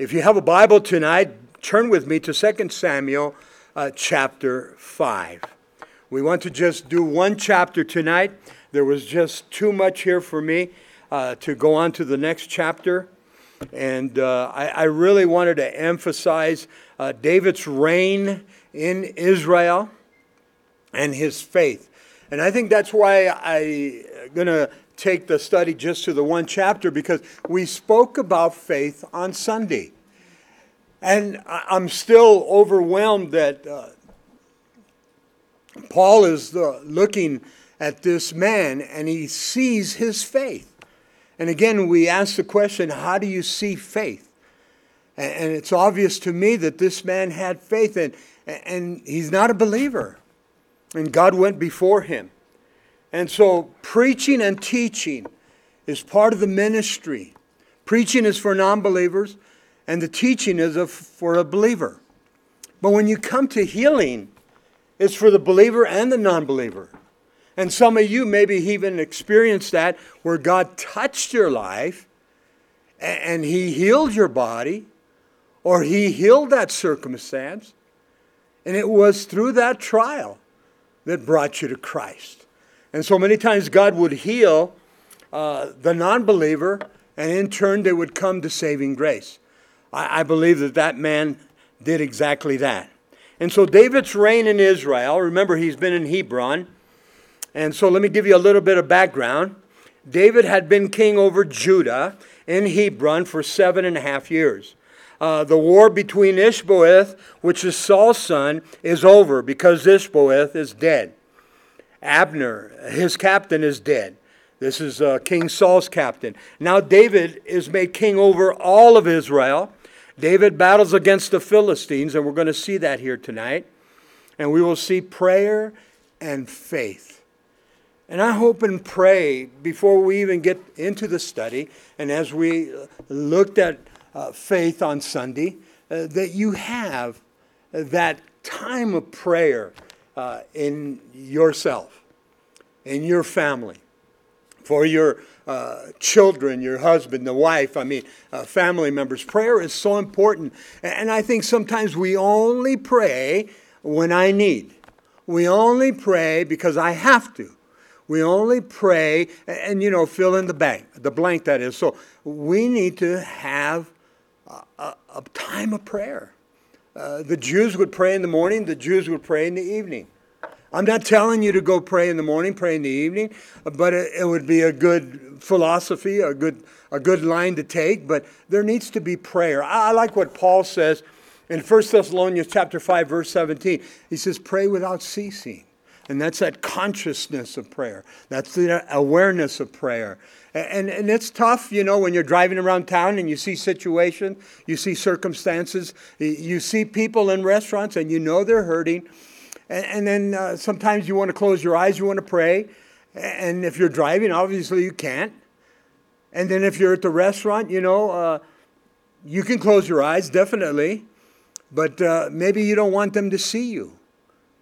If you have a Bible tonight, turn with me to 2 Samuel uh, chapter 5. We want to just do one chapter tonight. There was just too much here for me uh, to go on to the next chapter. And uh, I, I, really wanted to emphasize uh, David's reign in Israel and his faith. And I think that's why I'm going to take the study just to the one chapter because we spoke about faith on Sunday. And I'm still overwhelmed that uh, Paul is uh, looking at this man and he sees his faith. And again, we ask the question how do you see faith? And, it's obvious to me that this man had faith and, and he's not a believer. And God went before him. And so, preaching and teaching is part of the ministry. Preaching is for non believers, and the teaching is for a believer. But when you come to healing, it's for the believer and the non believer. And some of you maybe even experienced that where God touched your life and He healed your body or He healed that circumstance. And it was through that trial that brought you to Christ. And so many times God would heal uh, the non believer, and in turn they would come to saving grace. I, I believe that that man did exactly that. And so David's reign in Israel, remember he's been in Hebron. And so let me give you a little bit of background. David had been king over Judah in Hebron for seven and a half years. Uh, the war between Ishbosheth, which is Saul's son, is over because Ishbosheth is dead. Abner, his captain, is dead. This is uh, King Saul's captain. Now David is made king over all of Israel. David battles against the Philistines, and we're going to see that here tonight. And we will see prayer and faith. And I hope and pray before we even get into the study, and as we looked at uh, faith on Sunday, uh, that you have that time of prayer uh, in yourself, in your family, for your uh, children, your husband, the wife, I mean, uh, family members. Prayer is so important. And I think sometimes we only pray when I need. We only pray because I have to. We only pray and, and you know, fill in the blank, the blank that is. So we need to have a, a, a time of prayer. Uh, the Jews would pray in the morning, the Jews would pray in the evening. I'm not telling you to go pray in the morning, pray in the evening, but it, it would be a good philosophy, a good, a good line to take, but there needs to be prayer. I, I like what Paul says in 1 Thessalonians chapter 5, verse 17. He says, pray without ceasing. And that's that consciousness of prayer. That's the awareness of prayer. And, and it's tough, you know, when you're driving around town and you see situations, you see circumstances, you see people in restaurants and you know they're hurting. And, and then uh, sometimes you want to close your eyes, you want to pray. And if you're driving, obviously you can't. And then if you're at the restaurant, you know, uh, you can close your eyes, definitely. But uh, maybe you don't want them to see you.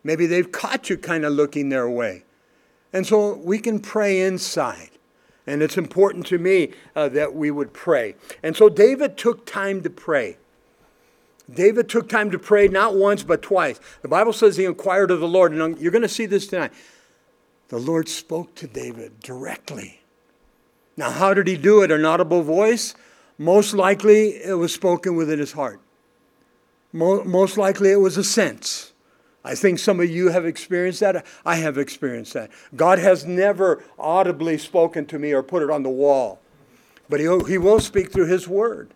Maybe they've caught you kind of looking their way. And so we can pray inside. And it's important to me uh, that we would pray. And so David took time to pray. David took time to pray not once but twice. The Bible says he inquired of the Lord, and you're going to see this tonight. The Lord spoke to David directly. Now, how did he do it? An audible voice? Most likely it was spoken within his heart. Most likely it was a sense. I think some of you have experienced that. I have experienced that. God has never audibly spoken to me or put it on the wall, but He, he will speak through His Word.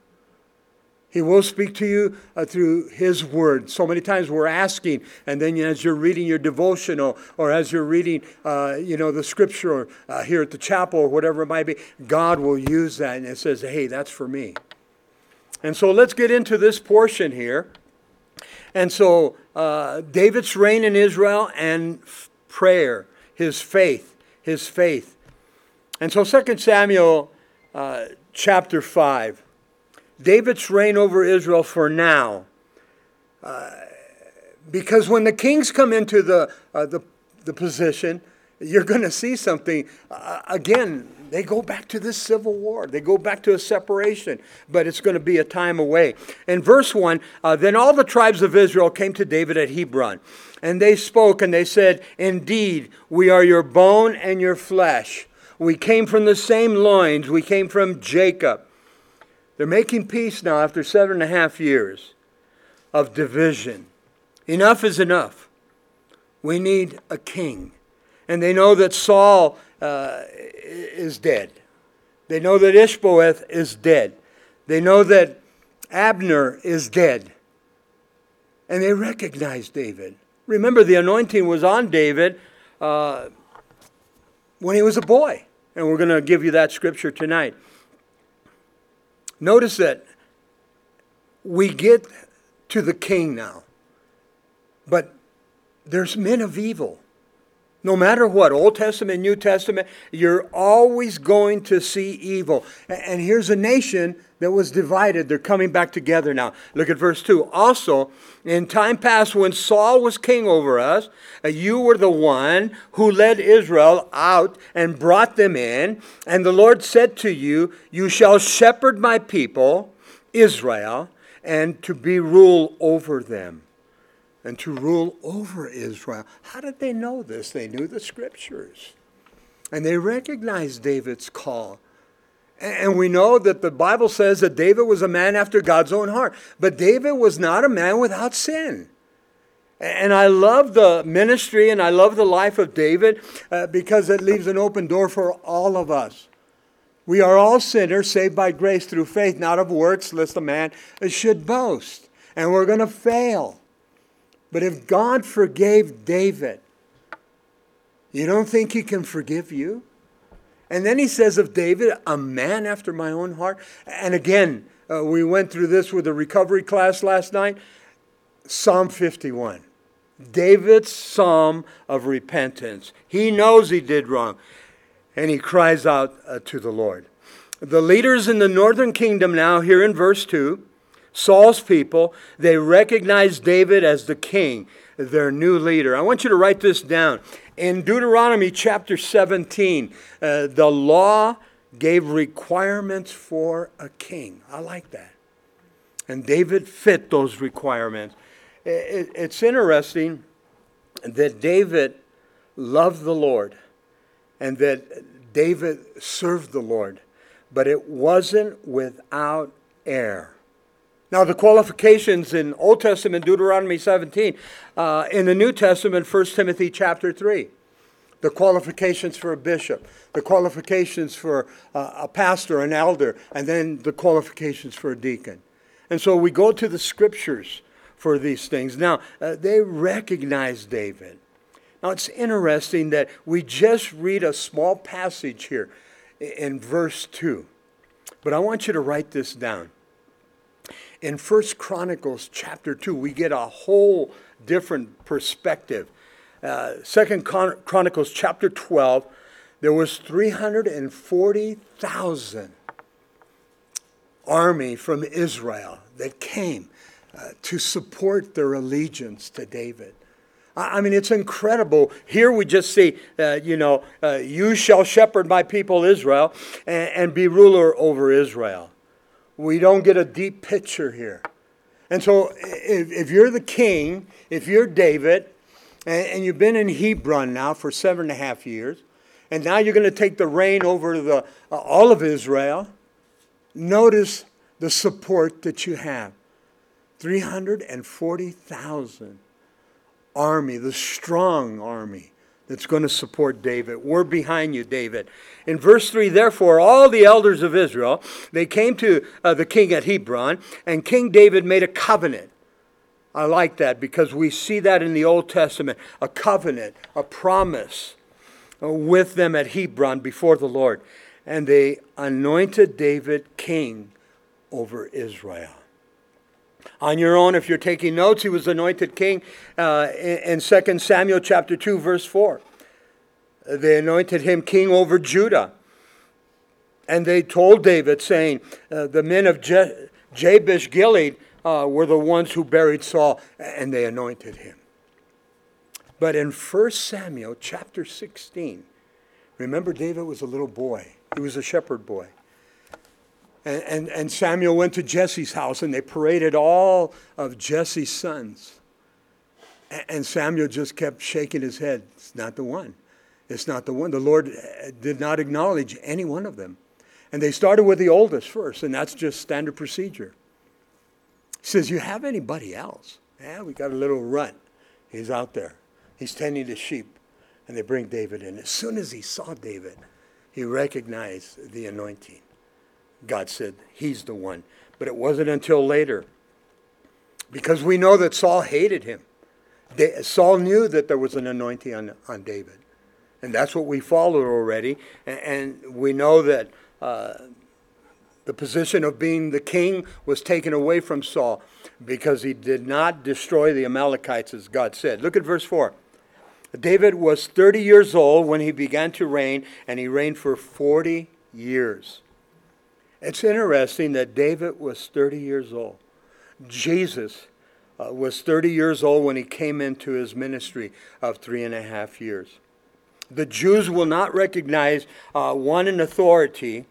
He will speak to you uh, through His Word. So many times we're asking, and then as you're reading your devotional or as you're reading, uh, you know, the Scripture or, uh, here at the chapel or whatever it might be, God will use that and it says, "Hey, that's for me." And so let's get into this portion here. And so uh, David's reign in Israel and f- prayer, his faith, his faith. And so 2 Samuel uh, chapter 5. David's reign over Israel for now. Uh, because when the kings come into the, uh, the, the position, you're going to see something. Uh, again, they go back to this civil war. They go back to a separation, but it's going to be a time away. In verse 1, uh, then all the tribes of Israel came to David at Hebron, and they spoke and they said, Indeed, we are your bone and your flesh. We came from the same loins, we came from Jacob. They're making peace now after seven and a half years of division. Enough is enough. We need a king. And they know that Saul uh, is dead. They know that Ishbosheth is dead. They know that Abner is dead. And they recognize David. Remember, the anointing was on David uh, when he was a boy. And we're going to give you that scripture tonight. Notice that we get to the king now. But there's men of evil. No matter what, Old Testament, New Testament, you're always going to see evil. And here's a nation that was divided. They're coming back together now. Look at verse 2. Also, in time past, when Saul was king over us, uh, you were the one who led Israel out and brought them in. And the Lord said to you, You shall shepherd my people, Israel, and to be rule over them and to rule over Israel. How did they know this? They knew the scriptures. And they recognized David's call. And we know that the Bible says that David was a man after God's own heart. But David was not a man without sin. And I love the ministry and I love the life of David uh, because it leaves an open door for all of us. We are all sinners saved by grace through faith, not of works, lest a man should boast. And we're going to fail. But if God forgave David, you don't think he can forgive you? And then he says of David, a man after my own heart. And again, uh, we went through this with a recovery class last night. Psalm 51. David's psalm of repentance. He knows he did wrong, and he cries out uh, to the Lord. The leaders in the northern kingdom now, here in verse 2, Saul's people, they recognized David as the king, their new leader. I want you to write this down. In Deuteronomy chapter 17, uh, the law gave requirements for a king. I like that. And David fit those requirements. It, it's interesting that David loved the Lord and that David served the Lord, but it wasn't without error. Now, the qualifications in Old Testament, Deuteronomy 17, uh, in the New Testament, 1 Timothy chapter 3. The qualifications for a bishop, the qualifications for uh, a pastor, an elder, and then the qualifications for a deacon. And so we go to the scriptures for these things. Now, uh, they recognize David. Now, it's interesting that we just read a small passage here in verse 2. But I want you to write this down in First Chronicles chapter 2, we get a whole different perspective. Uh, Second Chronicles chapter 12, there was 340,000 army from Israel that came uh, to support their allegiance to David. I mean, it's incredible. Here we just see, uh, you know, uh, you shall shepherd my people Israel and, and be ruler over Israel we don't get a deep picture here. And so, if, if you're the king, if you're David, and, and, you've been in Hebron now for seven and a half years, and now you're going to take the reign over the, uh, all of Israel, notice the support that you have 340,000 army, the strong army that's going to support David. We're behind you, David. In verse 3, therefore, all the elders of Israel, they came to uh, the king at Hebron, and King David made a covenant. I like that because we see that in the Old Testament a covenant, a promise uh, with them at Hebron before the Lord. And they anointed David king over Israel on your own if you're taking notes. He was anointed king uh, in, in 2 Samuel chapter 2, verse 4. They anointed him king over Judah. And they told David, saying, uh, The men of Je- Jabesh Gilead uh, were the ones who buried Saul, and they anointed him. But in 1 Samuel chapter 16, remember David was a little boy. He was a shepherd boy. And, and, and Samuel went to Jesse's house and they paraded all of Jesse's sons. And, Samuel just kept shaking his head. It's not the one. It's not the one. The Lord uh, did not acknowledge any one of them. And they started with the oldest first, and that's just standard procedure. He says, You have anybody else? Yeah, we got a little runt. He's out there. He's tending the sheep. And they bring David in. As soon as he saw David, he recognized the anointing. God said, He's the one. But it wasn't until later. Because we know that Saul hated him. Saul knew that there was an anointing on, on David. And that's what we followed already. And, and we know that uh, the position of being the king was taken away from Saul because he did not destroy the Amalekites as God said. Look at verse 4. David was 30 years old when he began to reign, and he reigned for 40 years. It's interesting that David was 30 years old. Jesus uh, was 30 years old when he came into his ministry of three and a half years. The Jews will not recognize uh, one in authority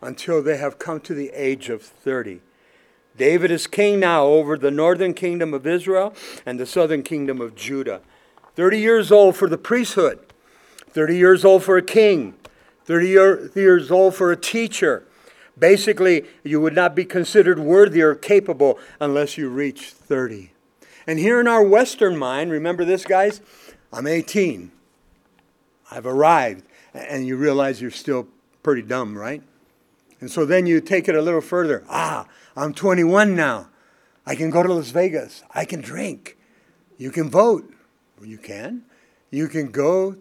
until they have come to the age of 30. David is king now over the northern kingdom of Israel and the southern kingdom of Judah. 30 years old for the priesthood, 30 years old for a king, 30 years old for a teacher. Basically, you would not be considered worthy or capable unless you reach 30. And here in our Western mind, remember this, guys? I'm 18. I've arrived. And you realize you're still pretty dumb, right? And so then you take it a little further. Ah, I'm 21 now. I can go to Las Vegas. I can drink. You can vote. Well, you can. You can go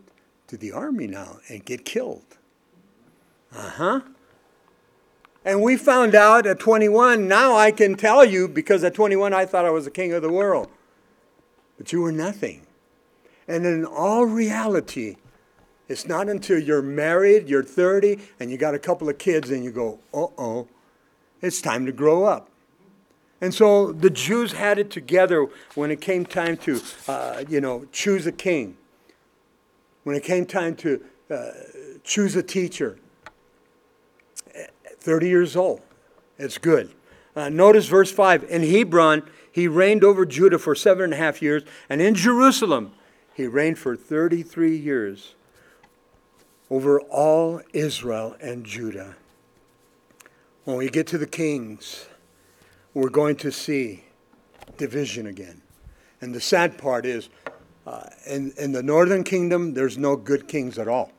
to the army now and get killed. Uh huh. And we found out at 21, now I can tell you because at 21 I thought I was the king of the world. But you were nothing. And in all reality, it's not until you're married, you're 30, and you got a couple of kids, and you go, uh oh, it's time to grow up. And so the Jews had it together when it came time to, uh, you know, choose a king. When it came time to uh, choose a teacher. 30 years old. It's good. Uh, notice verse 5. In Hebron, he reigned over Judah for seven and a half years, and in Jerusalem, he reigned for 33 years over all Israel and Judah. When we get to the kings, we're going to see division again. And the sad part is, uh, in, in the northern kingdom, there's no good kings at all.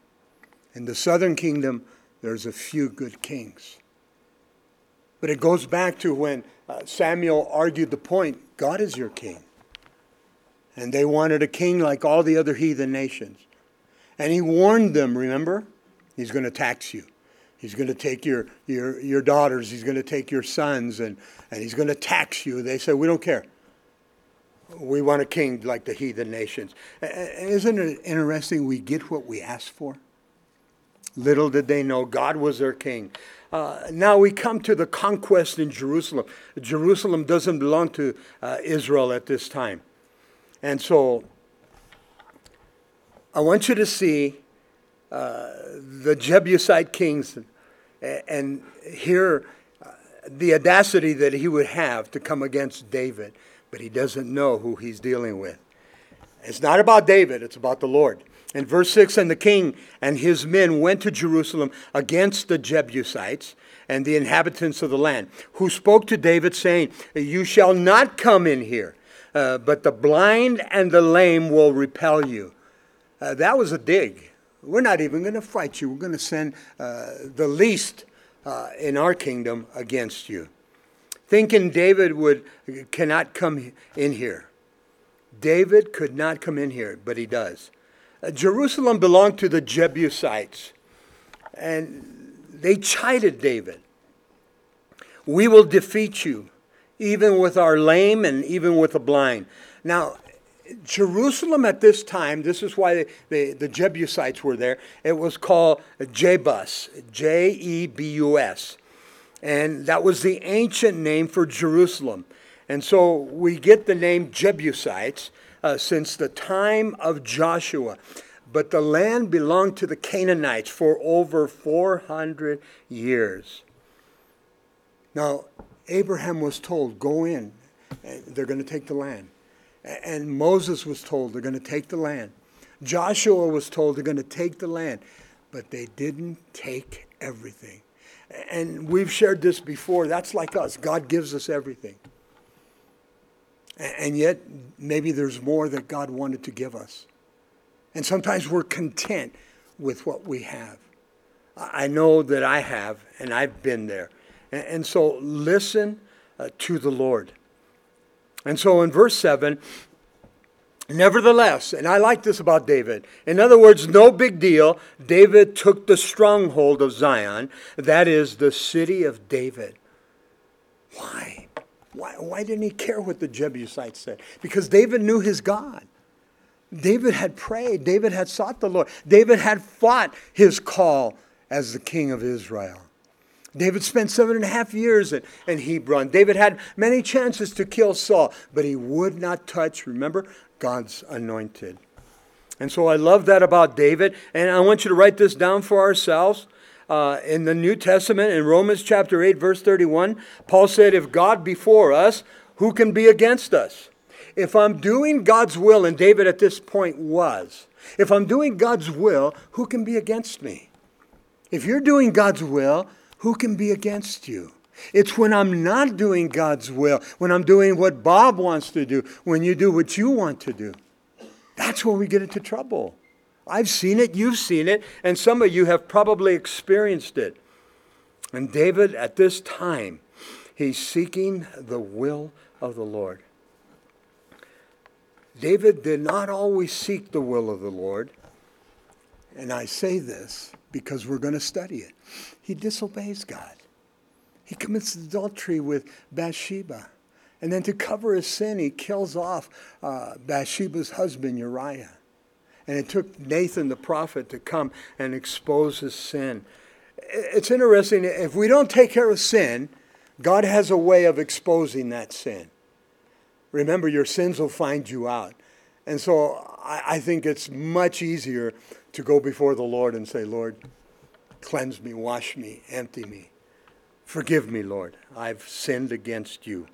In the southern kingdom, there's a few good kings. But it goes back to when uh, Samuel argued the point God is your king. And they wanted a king like all the other heathen nations. And he warned them, remember? He's going to tax you. He's going to take your, your, your daughters, he's going to take your sons, and, and he's going to tax you. They said, We don't care. We want a king like the heathen nations. Isn't it interesting? We get what we ask for. Little did they know God was their king. Uh, now we come to the conquest in Jerusalem. Jerusalem doesn't belong to uh, Israel at this time. And so I want you to see uh, the Jebusite kings and, and hear uh, the audacity that he would have to come against David, but he doesn't know who he's dealing with. It's not about David, it's about the Lord. In verse 6, and the king and his men went to Jerusalem against the Jebusites and the inhabitants of the land, who spoke to David, saying, You shall not come in here, uh, but the blind and the lame will repel you. Uh, that was a dig. We're not even going to fight you. We're going to send uh, the least uh, in our kingdom against you. Thinking David would cannot come in here. David could not come in here, but he does. Jerusalem belonged to the Jebusites, and they chided David. We will defeat you, even with our lame and even with the blind. Now, Jerusalem at this time, this is why the, the Jebusites were there, it was called Jebus, J E B U S. And that was the ancient name for Jerusalem. And so we get the name Jebusites uh, since the time of Joshua. But the land belonged to the Canaanites for over 400 years. Now, Abraham was told, Go in, they're going to take the land. And Moses was told, They're going to take the land. Joshua was told, They're going to take the land. But they didn't take everything. And we've shared this before. That's like us. God gives us everything. And yet, maybe there's more that God wanted to give us. And sometimes we're content with what we have. I know that I have, and I've been there. And so listen uh, to the Lord. And so in verse 7, nevertheless, and I like this about David. In other words, no big deal. David took the stronghold of Zion, that is the city of David. Why? Why, why didn't he care what the Jebusites said? Because David knew his God. David had prayed. David had sought the Lord. David had fought his call as the king of Israel. David spent seven and a half years in, in Hebron. David had many chances to kill Saul, but he would not touch, remember, God's anointed. And so I love that about David. And I want you to write this down for ourselves. Uh, in the New Testament, in Romans chapter 8, verse 31, Paul said, If God be for us, who can be against us? If I'm doing God's will, and David at this point was, if I'm doing God's will, who can be against me? If you're doing God's will, who can be against you? It's when I'm not doing God's will, when I'm doing what Bob wants to do, when you do what you want to do. That's when we get into trouble. I've seen it, you've seen it, and some of you have probably experienced it. And David, at this time, he's seeking the will of the Lord. David did not always seek the will of the Lord. And I say this because we're going to study it. He disobeys God. He commits adultery with Bathsheba. And then to cover his sin, he kills off uh, Bathsheba's husband, Uriah. And it took Nathan the prophet to come and expose his sin. It's interesting, if we don't take care of sin, God has a way of exposing that sin. Remember, your sins will find you out. And so I, think it's much easier to go before the Lord and say, Lord, cleanse me, wash me, empty me. Forgive me, Lord. I've sinned against you.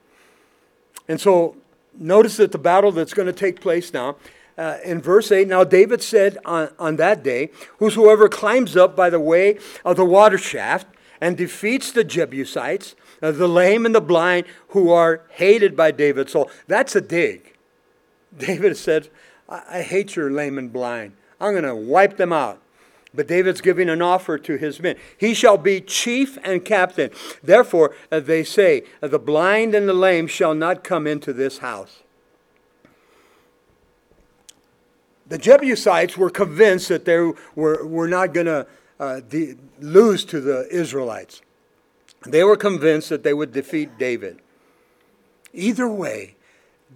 And so notice that the battle that's going to take place now, uh, in verse 8, now David said on, on that day, Whosoever climbs up by the way of the water shaft and defeats the Jebusites, uh, the lame and the blind who are hated by David. So that's a dig. David said, I, I hate your lame and blind. I'm going to wipe them out. But David's giving an offer to his men. He shall be chief and captain. Therefore, uh, they say, uh, the blind and the lame shall not come into this house. The Jebusites were convinced that they were, were not going to uh, de- lose to the Israelites. They were convinced that they would defeat David. Either way,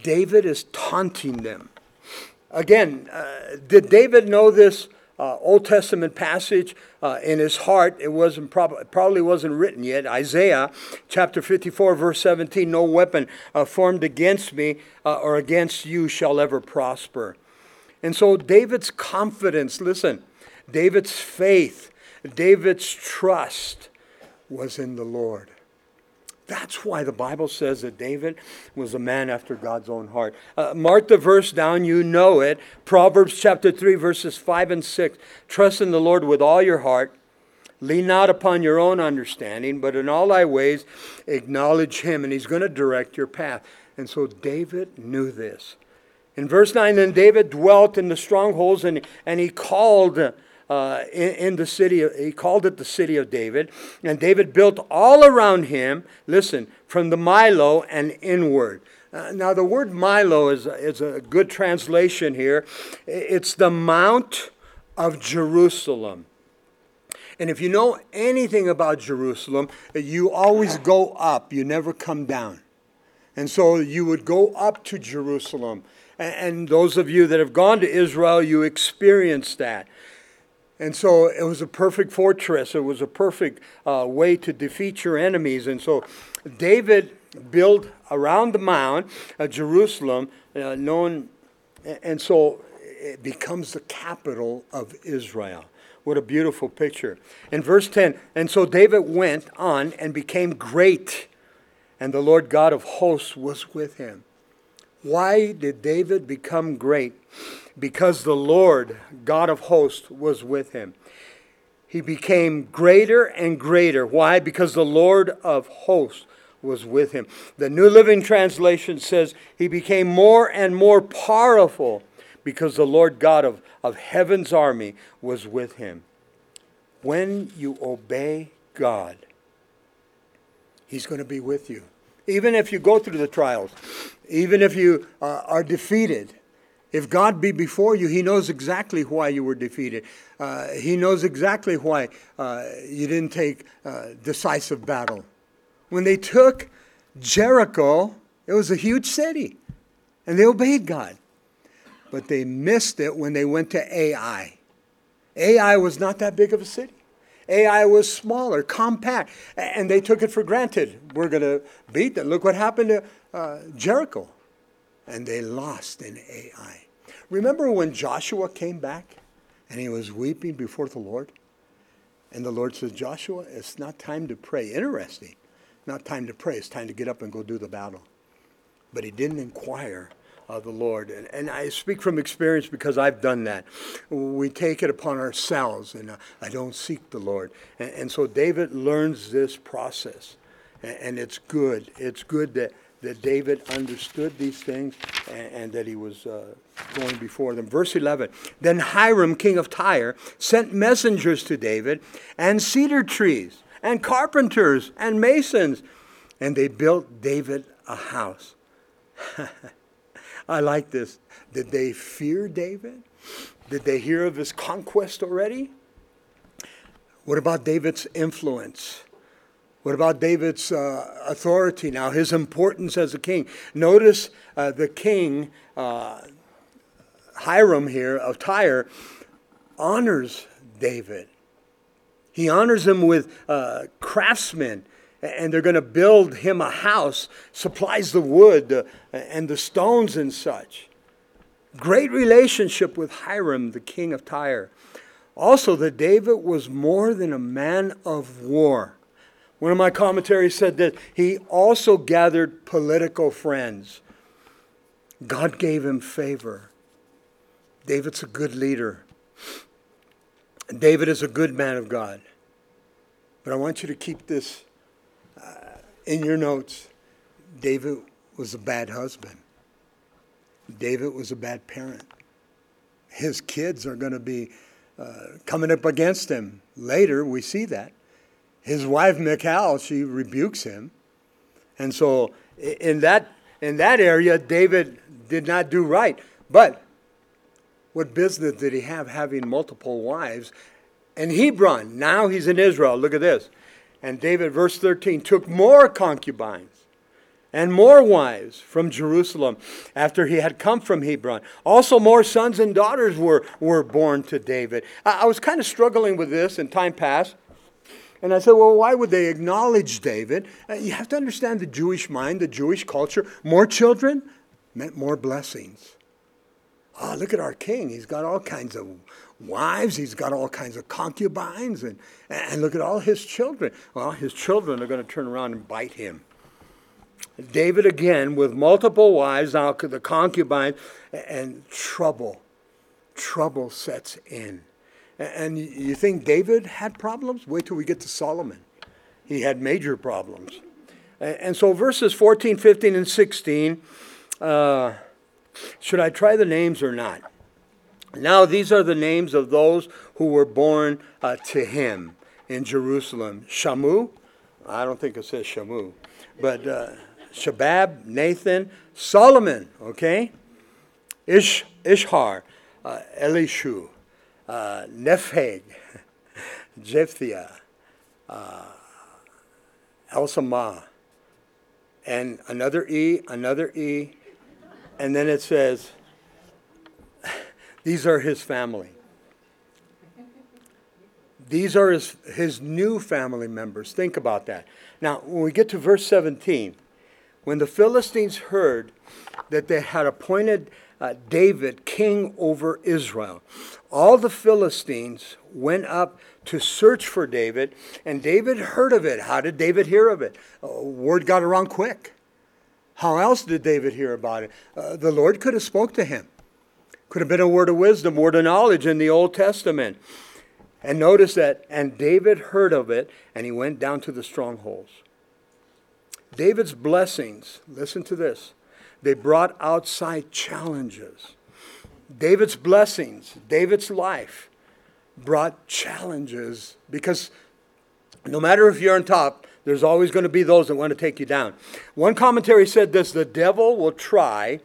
David is taunting them. Again, uh, did David know this uh, Old Testament passage uh, in his heart? It wasn't prob- probably wasn't written yet. Isaiah chapter 54, verse 17: No weapon uh, formed against me uh, or against you shall ever prosper. And so David's confidence, listen, David's faith, David's trust was in the Lord. That's why the Bible says that David was a man after God's own heart. Uh, mark the verse down, you know it. Proverbs chapter 3, verses 5 and 6. Trust in the Lord with all your heart. Lean not upon your own understanding, but in all thy ways acknowledge him, and he's going to direct your path. And so David knew this. In verse 9, then David dwelt in the strongholds, and, and he called uh, in, in, the city, he called it the city of David. And David built all around him, listen, from the Millo and inward. Uh, now, the word Millo is, is a good translation here. It's the Mount of Jerusalem. And if you know anything about Jerusalem, you always go up, you never come down. And so you would go up to Jerusalem. And those of you that have gone to Israel, you experience that. And so it was a perfect fortress. It was a perfect uh, way to defeat your enemies. And so David built around the mound of Jerusalem, uh, known And so it becomes the capital of Israel. What a beautiful picture. In verse 10, and so David went on and became great, and the Lord God of hosts was with him. Why did David become great? Because the Lord God of hosts was with him. He became greater and greater. Why? Because the Lord of hosts was with him. The New Living Translation says he became more and more powerful because the Lord God of, of heaven's army was with him. When you obey God, he's going to be with you. Even if you go through the trials, even if you uh, are defeated, if God be before you, He knows exactly why you were defeated. Uh, he knows exactly why uh, you didn't take uh, decisive battle. When they took Jericho, it was a huge city, and they obeyed God. But they missed it when they went to Ai. Ai was not that big of a city. Ai was smaller, compact, and they took it for granted. We're going to beat them. Look what happened to uh, Jericho and they lost in Ai. Remember when Joshua came back and he was weeping before the Lord? And the Lord said, Joshua, it's not time to pray. Interesting. Not time to pray. It's time to get up and go do the battle. But he didn't inquire of the Lord. And, and I speak from experience because I've done that. We take it upon ourselves, and uh, I don't seek the Lord. And, and so David learns this process. And, and it's good. It's good that that David understood these things and, and that he was uh, going before them. Verse 11 Then Hiram, king of Tyre, sent messengers to David and cedar trees and carpenters and masons, and they built David a house. I like this. Did they fear David? Did they hear of his conquest already? What about David's influence? What about David's uh, authority now, his importance as a king? Notice uh, the king, uh, Hiram here of Tyre, honors David. He honors him with uh, craftsmen, and they're going to build him a house, supplies the wood uh, and the stones and such. Great relationship with Hiram, the king of Tyre. Also, that David was more than a man of war. One of my commentaries said that he also gathered political friends. God gave him favor. David's a good leader. David is a good man of God. But I want you to keep this in your notes. David was a bad husband. David was a bad parent. His kids are going to be uh, coming up against him. Later, we see that his wife Michal, she rebukes him. And so in that in that area, David did not do right. But what business did he have having multiple wives? And Hebron, now he's in Israel. Look at this. And David, verse 13, took more concubines and more wives from Jerusalem after he had come from Hebron. Also, more sons and daughters were, were born to David. I, I was kind of struggling with this in time past and I said, well, why would they acknowledge David? Uh, you have to understand the Jewish mind, the Jewish culture. More children meant more blessings. Oh, look at our king. He's got all kinds of wives, he's got all kinds of concubines, and, and look at all his children. Well, his children are going to turn around and bite him. David again with multiple wives, now the concubine, and trouble. Trouble sets in. And you think David had problems? Wait till we get to Solomon. He had major problems. And so verses 14, 15, and 16, uh, should I try the names or not? Now, these are the names of those who were born uh, to him in Jerusalem Shamu, I don't think it says Shamu, but uh, Shabab, Nathan, Solomon, okay? Ish, Ishhar, uh, Elishu, uh, Nepheg, Jephthah, uh, Elsamah, and another E, another E, and then it says, these are his family. These are his, his new family members. Think about that. Now, when we get to verse 17, when the Philistines heard that they had appointed uh, David king over Israel, all the Philistines went up to search for David, and David heard of it. How did David hear of it? Uh, word got around quick. How else did David hear about it? Uh, the Lord could have spoke to him. Could have been a word of wisdom, word of knowledge in the Old Testament. And notice that, and David heard of it, and he went down to the strongholds. David's blessings, listen to this, they brought outside challenges. David's blessings, David's life, brought challenges because no matter if you're on top, there's always going to be those that want to take you down. One commentary said this the devil will try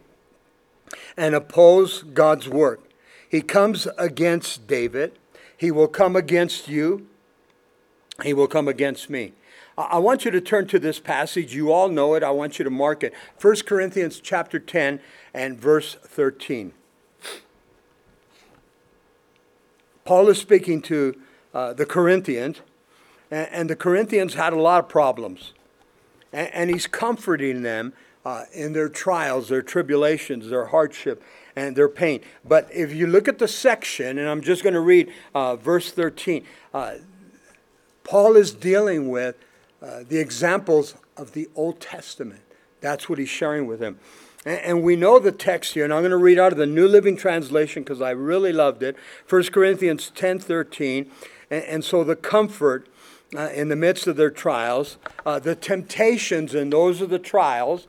and oppose God's work. He comes against David, he will come against you, he will come against me. I want you to turn to this passage. You all know it. I want you to mark it. 1 Corinthians chapter 10 and verse 13. Paul is speaking to uh, the Corinthians, and, and, the Corinthians had a lot of problems. And, and he's comforting them uh, in their trials, their tribulations, their hardship, and their pain. But if you look at the section, and I'm just going to read uh, verse 13, uh, Paul is dealing with uh, the examples of the Old Testament. That's what he's sharing with them. And we know the text here, and I'm going to read out of the New Living Translation because I really loved it. 1 Corinthians 10 13. And, and so the comfort uh, in the midst of their trials, uh, the temptations, and those are the trials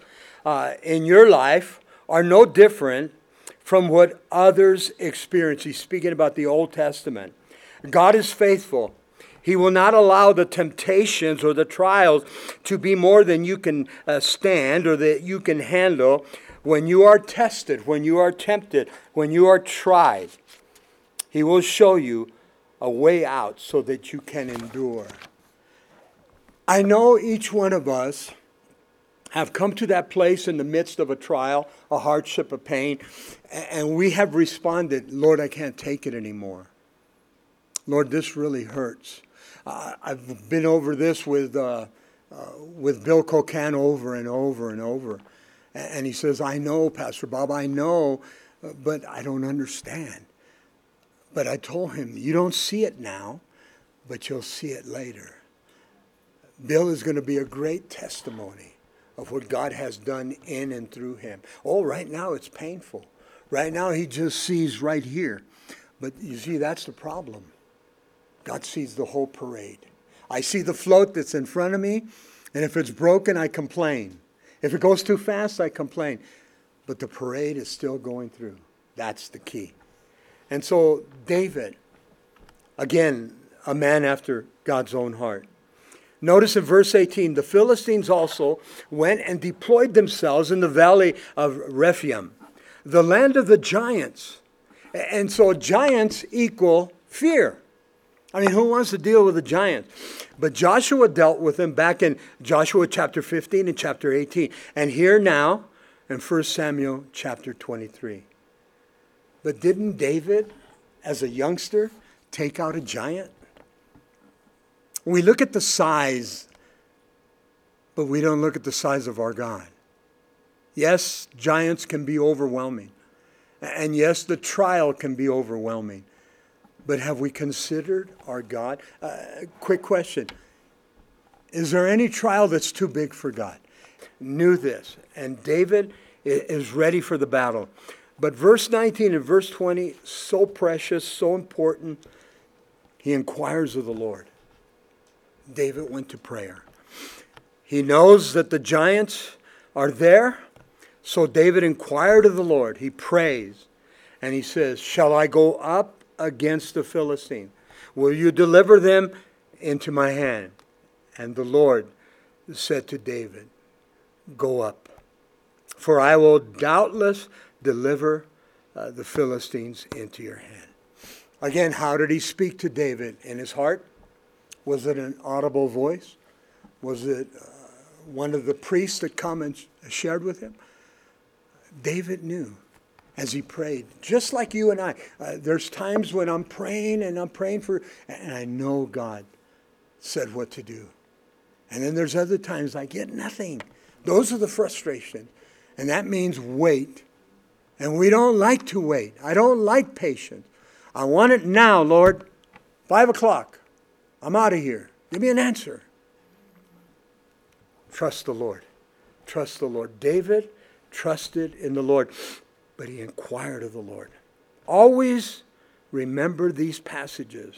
uh, in your life, are no different from what others experience. He's speaking about the Old Testament. God is faithful. He will not allow the temptations or the trials to be more than you can uh, stand or that you can handle when you are tested, when you are tempted, when you are tried, He will show you a way out so that you can endure. I know each one of us have come to that place in the midst of a trial, a hardship, a pain, and we have responded, Lord, I can't take it anymore. Lord, this really hurts. Uh, I've been over this with, uh, uh, with Bill Cocan over and over and over. And he says, I know, Pastor Bob, I know, but I don't understand. But I told him, You don't see it now, but you'll see it later. Bill is going to be a great testimony of what God has done in and through him. Oh, right now it's painful. Right now he just sees right here. But you see, that's the problem. God sees the whole parade. I see the float that's in front of me, and if it's broken, I complain. If it goes too fast, I complain. But the parade is still going through. That's the key. And so, David, again, a man after God's own heart. Notice in verse 18 the Philistines also went and deployed themselves in the valley of Rephaim, the land of the giants. And so, giants equal fear. I mean, who wants to deal with a giant? But Joshua dealt with them back in Joshua chapter 15 and chapter 18. And here now in 1 Samuel chapter 23. But didn't David, as a youngster, take out a giant? We look at the size, but we don't look at the size of our God. Yes, giants can be overwhelming. And yes, the trial can be overwhelming. But have we considered our God? Uh, quick question Is there any trial that's too big for God? Knew this. And David is ready for the battle. But verse 19 and verse 20, so precious, so important. He inquires of the Lord. David went to prayer. He knows that the giants are there. So David inquired of the Lord. He prays and he says, Shall I go up against the Philistine? Will you deliver them into my hand? And the Lord said to David, Go up, for I will doubtless deliver uh, the Philistines into your hand. Again, how did he speak to David? In his heart? Was it an audible voice? Was it uh, one of the priests that come and shared with him? David knew as he prayed, just like you and I. Uh, there's times when I'm praying and I'm praying for, and I know God said what to do. And then there's other times I get nothing, Those are the frustrations. And that means wait. And we don't like to wait. I don't like patience. I want it now, Lord. Five o'clock. I'm out of here. Give me an answer. Trust the Lord. Trust the Lord. David trusted in the Lord, but he inquired of the Lord. Always remember these passages.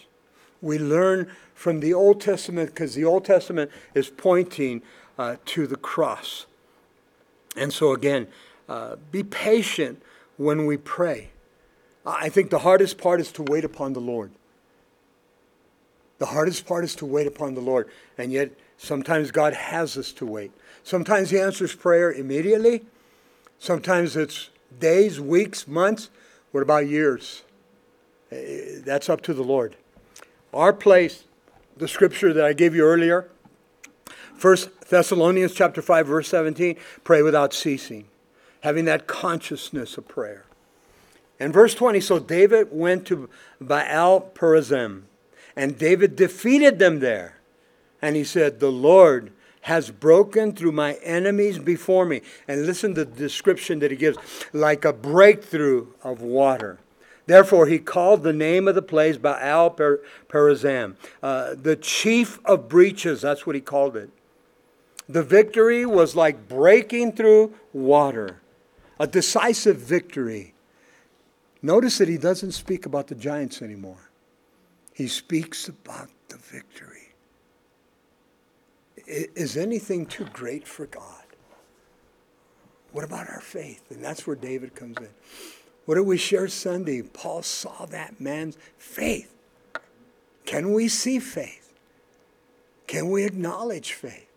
We learn from the Old Testament because the Old Testament is pointing uh, to the cross. And so, again, uh, be patient when we pray. I think the hardest part is to wait upon the Lord. The hardest part is to wait upon the Lord. And yet, sometimes God has us to wait. Sometimes He answers prayer immediately. Sometimes it's days, weeks, months. What about years? Eh, that's up to the Lord. Our place, the scripture that I gave you earlier, 1 Thessalonians chapter 5 verse 17, pray without ceasing, having that consciousness of prayer. And verse 20, so David went to Baal Perazim, and David defeated them there. And he said, The Lord has broken through my enemies before me. And listen to the description that he gives like a breakthrough of water. Therefore, he called the name of the place Baal Perazim, uh, the chief of breaches. That's what he called it. The victory was like breaking through water, a decisive victory. Notice that he doesn't speak about the giants anymore, he speaks about the victory. Is anything too great for God? What about our faith? And that's where David comes in. What did we share Sunday? Paul saw that man's faith. Can we see faith? Can we acknowledge faith?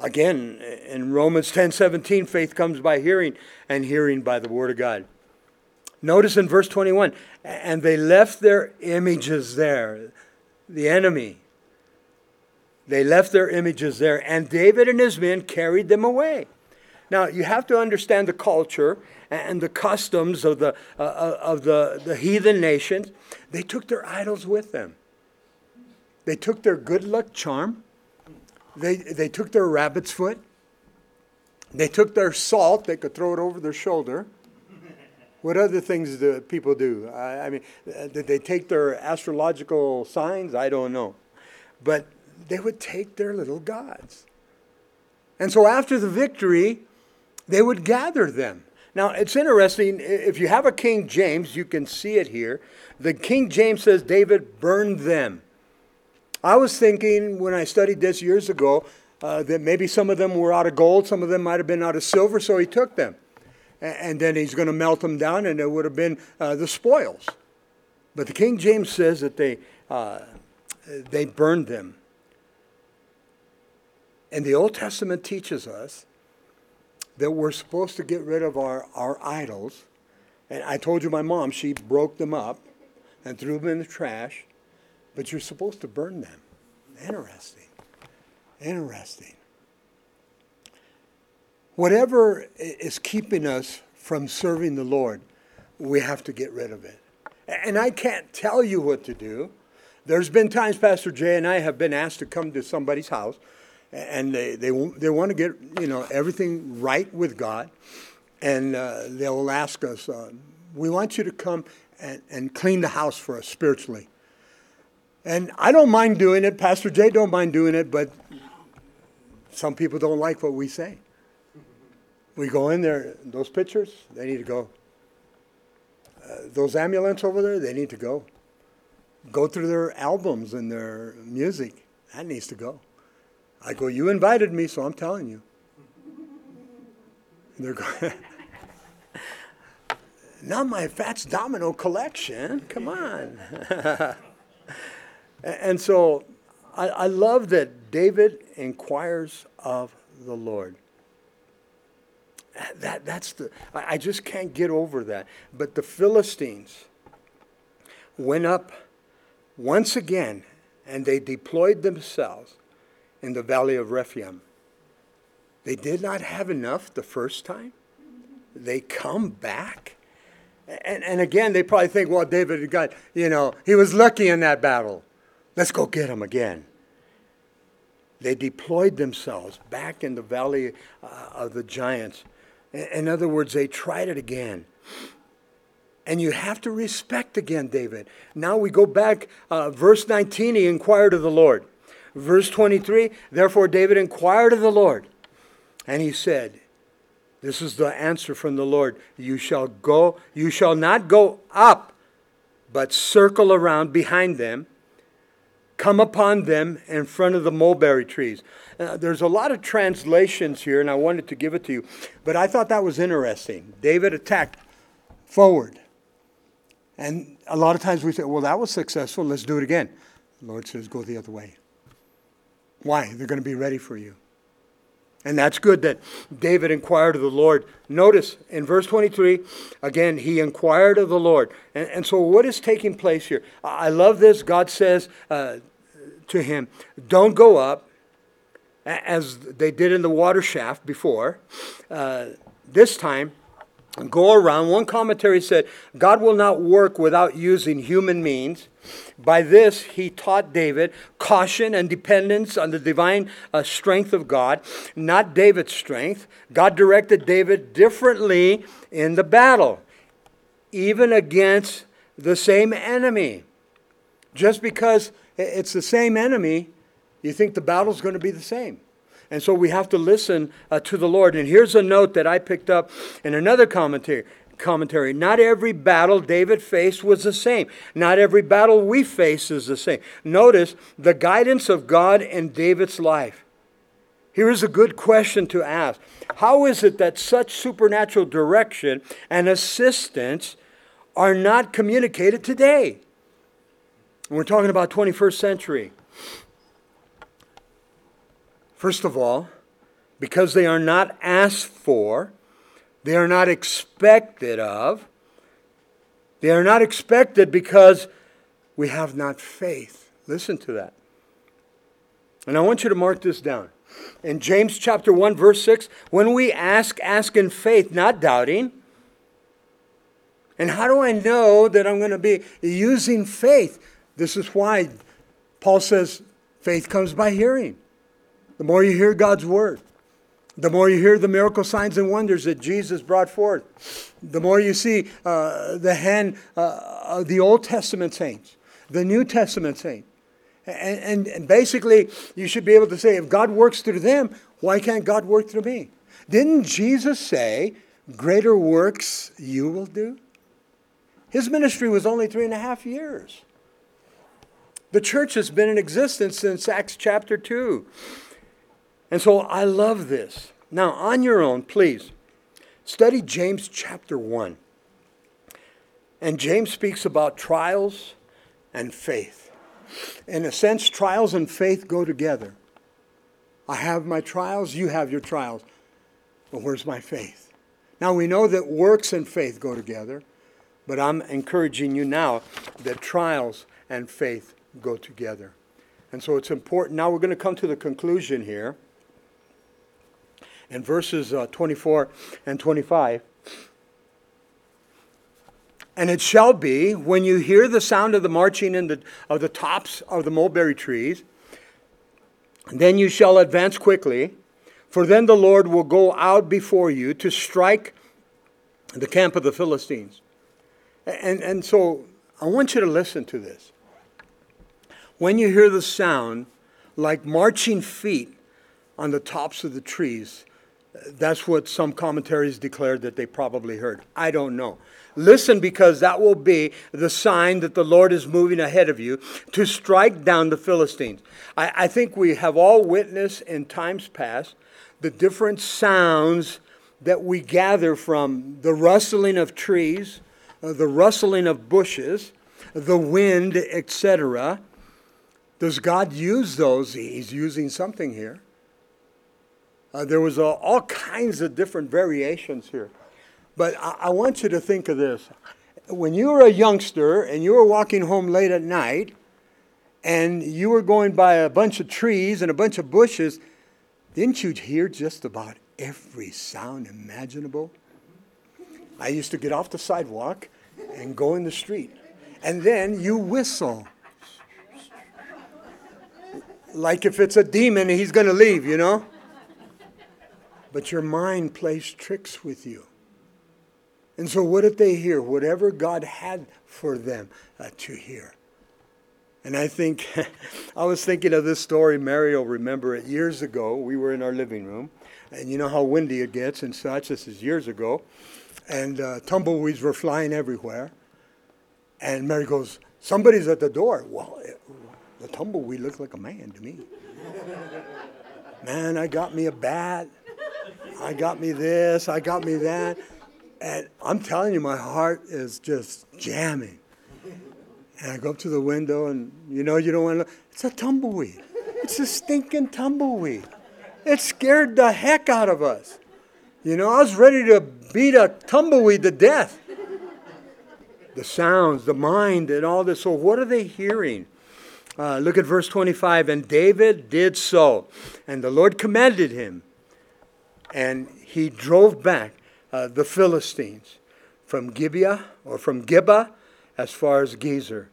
Again, in Romans 10 17, faith comes by hearing, and hearing by the word of God. Notice in verse 21 and they left their images there, the enemy. They left their images there, and David and his men carried them away. Now, you have to understand the culture and the customs of the, uh, of the, the heathen nations. They took their idols with them. They took their good luck charm. They, they took their rabbit's foot. They took their salt. They could throw it over their shoulder. What other things do people do? I, I mean, uh, did they take their astrological signs? I don't know. But they would take their little gods. And so after the victory, they would gather them. Now, it's interesting. If you have a King James, you can see it here. The King James says David burned them. I was thinking when I studied this years ago uh, that maybe some of them were out of gold, some of them might have been out of silver, so he took them. And then he's going to melt them down, and it would have been uh, the spoils. But the King James says that they, uh, they burned them. And the Old Testament teaches us that we're supposed to get rid of our, our idols. And I told you my mom, she broke them up and threw them in the trash, but you're supposed to burn them. Interesting. Interesting. Whatever is keeping us from serving the Lord, we have to get rid of it. And I can't tell you what to do. There's been times Pastor Jay and I have been asked to come to somebody's house and they, they, they want to get you know everything right with God, and uh, they will ask us, uh, "We want you to come and, and clean the house for us spiritually." And I don't mind doing it. Pastor Jay don't mind doing it, but some people don't like what we say. We go in there; those pictures, they need to go. Uh, those amulets over there, they need to go. Go through their albums and their music. That needs to go. I go, You invited me, so I'm telling you. They're going, Not my Fats Domino collection. Come on. and so I, I love that David inquires of the Lord. That, that's the, I just can't get over that. But the Philistines went up once again and they deployed themselves in the valley of Rephaim. They did not have enough the first time. They come back. And, and again, they probably think, well, David got, you know, he was lucky in that battle. Let's go get him again. They deployed themselves back in the valley uh, of the giants. In other words, they tried it again. And you have to respect again, David. Now we go back, uh, verse 19, he inquired of the Lord. Verse 23, therefore David inquired of the Lord. And he said, This is the answer from the Lord. You shall go, you shall not go up, but circle around behind them, come upon them in front of the mulberry trees. Uh, there's a lot of translations here, and I wanted to give it to you, but I thought that was interesting. David attacked forward. And a lot of times we say, well, that was successful, let's do it again. The Lord says, go the other way. Why? They're going to be ready for you. And that's good that David inquired of the Lord. Notice in verse 23, again, he inquired of the Lord. And, and so, what is taking place here? I love this. God says uh, to him, Don't go up, as they did in the water shaft before. Uh, this time, go around. One commentary said, God will not work without using human means. By this, he taught David caution and dependence on the divine uh, strength of God, not David's strength. God directed David differently in the battle, even against the same enemy. Just because it's the same enemy, you think the battle's going to be the same. And so we have to listen uh, to the Lord. And here's a note that I picked up in another commentary. Commentary. Not every battle David faced was the same. Not every battle we face is the same. Notice the guidance of God in David's life. Here is a good question to ask How is it that such supernatural direction and assistance are not communicated today? We're talking about 21st century. First of all, because they are not asked for, they are not expected of. They are not expected because we have not faith. Listen to that. And I want you to mark this down. In James chapter 1 verse 6, when we ask, ask in faith, not doubting. And how do I know that I'm going to be using faith? This is why Paul says faith comes by hearing. The more you hear God's word, the more you hear the miracle signs and wonders that Jesus brought forth, the more you see uh, the hand uh, of the Old Testament saints, the New Testament saints. And, and, and basically, you should be able to say, if God works through them, why can't God work through me? Didn't Jesus say, greater works you will do? His ministry was only three and a half years. The church has been in existence since Acts chapter 2. And so I love this. Now, on your own, please, study James chapter 1. And James speaks about trials and faith. In a sense, trials and faith go together. I have my trials, you have your trials. But where's my faith? Now, we know that works and faith go together, but I'm encouraging you now that trials and faith go together. And so it's important. Now, we're going to come to the conclusion here in verses uh, 24 and 25. And it shall be when you hear the sound of the marching in the, of the tops of the mulberry trees, then you shall advance quickly, for then the Lord will go out before you to strike the camp of the Philistines. And, and so I want you to listen to this. When you hear the sound like marching feet on the tops of the trees, that's what some commentaries declared that they probably heard. I don't know. Listen, because that will be the sign that the Lord is moving ahead of you to strike down the Philistines. I, I think we have all witnessed in times past the different sounds that we gather from the rustling of trees, uh, the rustling of bushes, the wind, etc. Does God use those? He's using something here. Uh, there was uh, all kinds of different variations here. But I, I want you to think of this. When you were a youngster and you were walking home late at night and you were going by a bunch of trees and a bunch of bushes, didn't you hear just about every sound imaginable? I used to get off the sidewalk and go in the street. And then you whistle. like if it's a demon, he's going to leave, you know? But your mind plays tricks with you. And so, what did they hear? Whatever God had for them uh, to hear. And I think, I was thinking of this story, Mary will remember it years ago. We were in our living room, and you know how windy it gets and such. This is years ago. And uh, tumbleweeds were flying everywhere. And Mary goes, Somebody's at the door. Well, it, the tumbleweed looked like a man to me. man, I got me a bat. I got me this. I got me that. And I'm telling you, my heart is just jamming. And I go up to the window, and you know, you don't want to. Look. It's a tumbleweed. It's a stinking tumbleweed. It scared the heck out of us. You know, I was ready to beat a tumbleweed to death. The sounds, the mind, and all this. So, what are they hearing? Uh, look at verse 25. And David did so, and the Lord commanded him, and he drove back uh, the Philistines from Gibeah or from Gibeah as far as Gezer.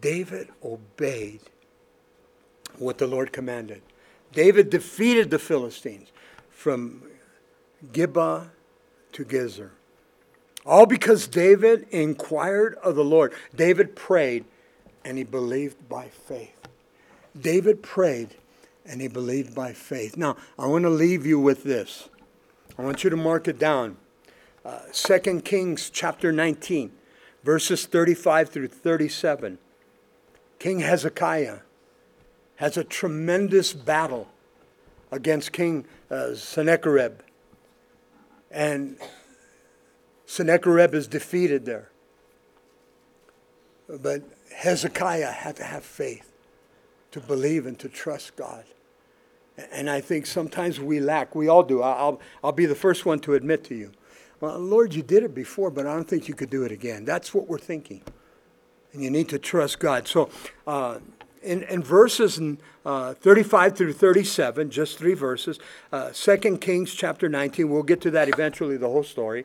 David obeyed what the Lord commanded. David defeated the Philistines from Gibeah to Gezer. All because David inquired of the Lord. David prayed and he believed by faith. David prayed and he believed by faith. Now, I want to leave you with this. I want you to mark it down uh, 2 Kings chapter 19, verses 35 through 37. King Hezekiah has a tremendous battle against King uh, Sennacherib. And Sennacherib is defeated there. But Hezekiah had to have faith to believe and to trust God. And I think sometimes we lack. We all do. I'll, I'll be the first one to admit to you. Well, Lord, you did it before, but I don't think you could do it again. That's what we're thinking. And you need to trust God. So, uh, in, in, verses uh, 35 through 37, just three verses, uh, 2 Kings chapter 19, we'll get to that eventually, the whole story.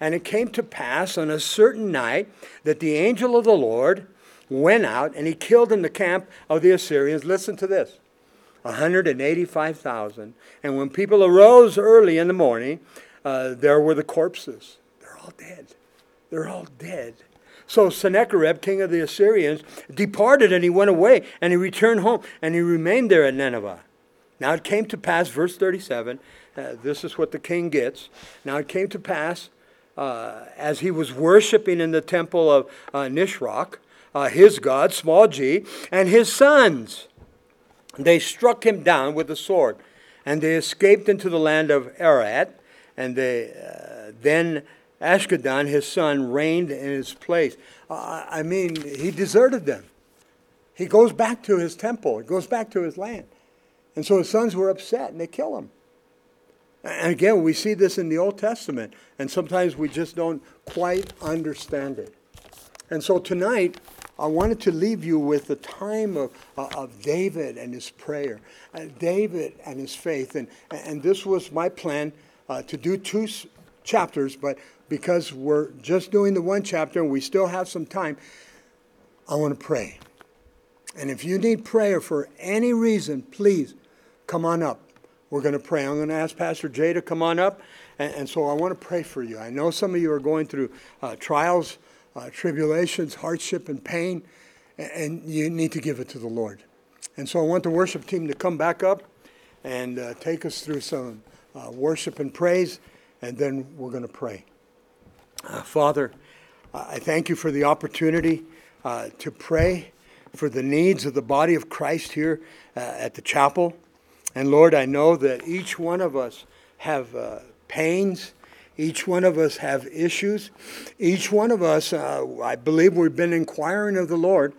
And it came to pass on a certain night that the angel of the Lord went out and he killed in the camp of the Assyrians. Listen to this 185,000. And when people arose early in the morning, uh, there were the corpses. They're all dead. They're all dead. So Sennacherib, king of the Assyrians, departed and he went away and he returned home and he remained there at Nineveh. Now it came to pass, verse 37, uh, this is what the king gets. Now it came to pass, uh, as he was worshiping in the temple of uh, Nisroch, uh, his god, small g, and his sons, they struck him down with the sword, and they escaped into the land of Ararat and they, uh, then Esarhaddon, his son, reigned in his place. Uh, I mean, he deserted them. He goes back to his temple, he goes back to his land. And so his sons were upset and they kill him. And again, we see this in the Old Testament, and sometimes we just don't quite understand it. And so tonight, I wanted to leave you with the time of, uh, of David and his prayer, uh, David and his faith. And, and this was my plan uh, to do two s- chapters, but because we're just doing the one chapter and we still have some time, I want to pray. And if you need prayer for any reason, please come on up. We're going to pray. I'm going to ask Pastor Jay to come on up. And, and so I want to pray for you. I know some of you are going through uh, trials, uh, tribulations, hardship, and pain, and, you need to give it to the Lord. And so I want the worship team to come back up and uh, take us through some uh, worship and praise, and then we're going to pray. Uh, Father, I thank you for the opportunity uh, to pray for the needs of the body of Christ here uh, at the chapel. And Lord, I know that each one of us have pains. Each one of us have issues. Each one of us, uh, I believe we've been inquiring of the Lord,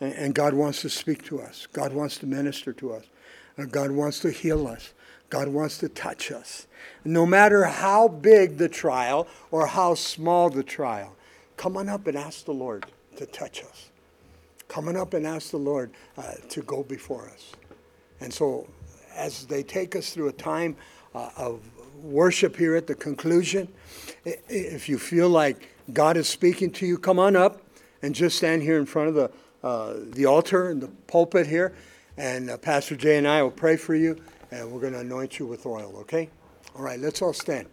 and, and God wants to speak to us. God wants to minister to us. And God wants to heal us. God wants to touch us. No matter how big the trial or how small the trial, come on up and ask the Lord to touch us. Come on up and ask the Lord uh, to go before us. And so, as they take us through a time uh, of worship here at the conclusion, if you feel like God is speaking to you, come on up and just stand here in front of the, uh, the altar and the pulpit here And uh, Pastor Jay and I will pray for you, and we're going to anoint you with oil, okay? All right, let's all stand.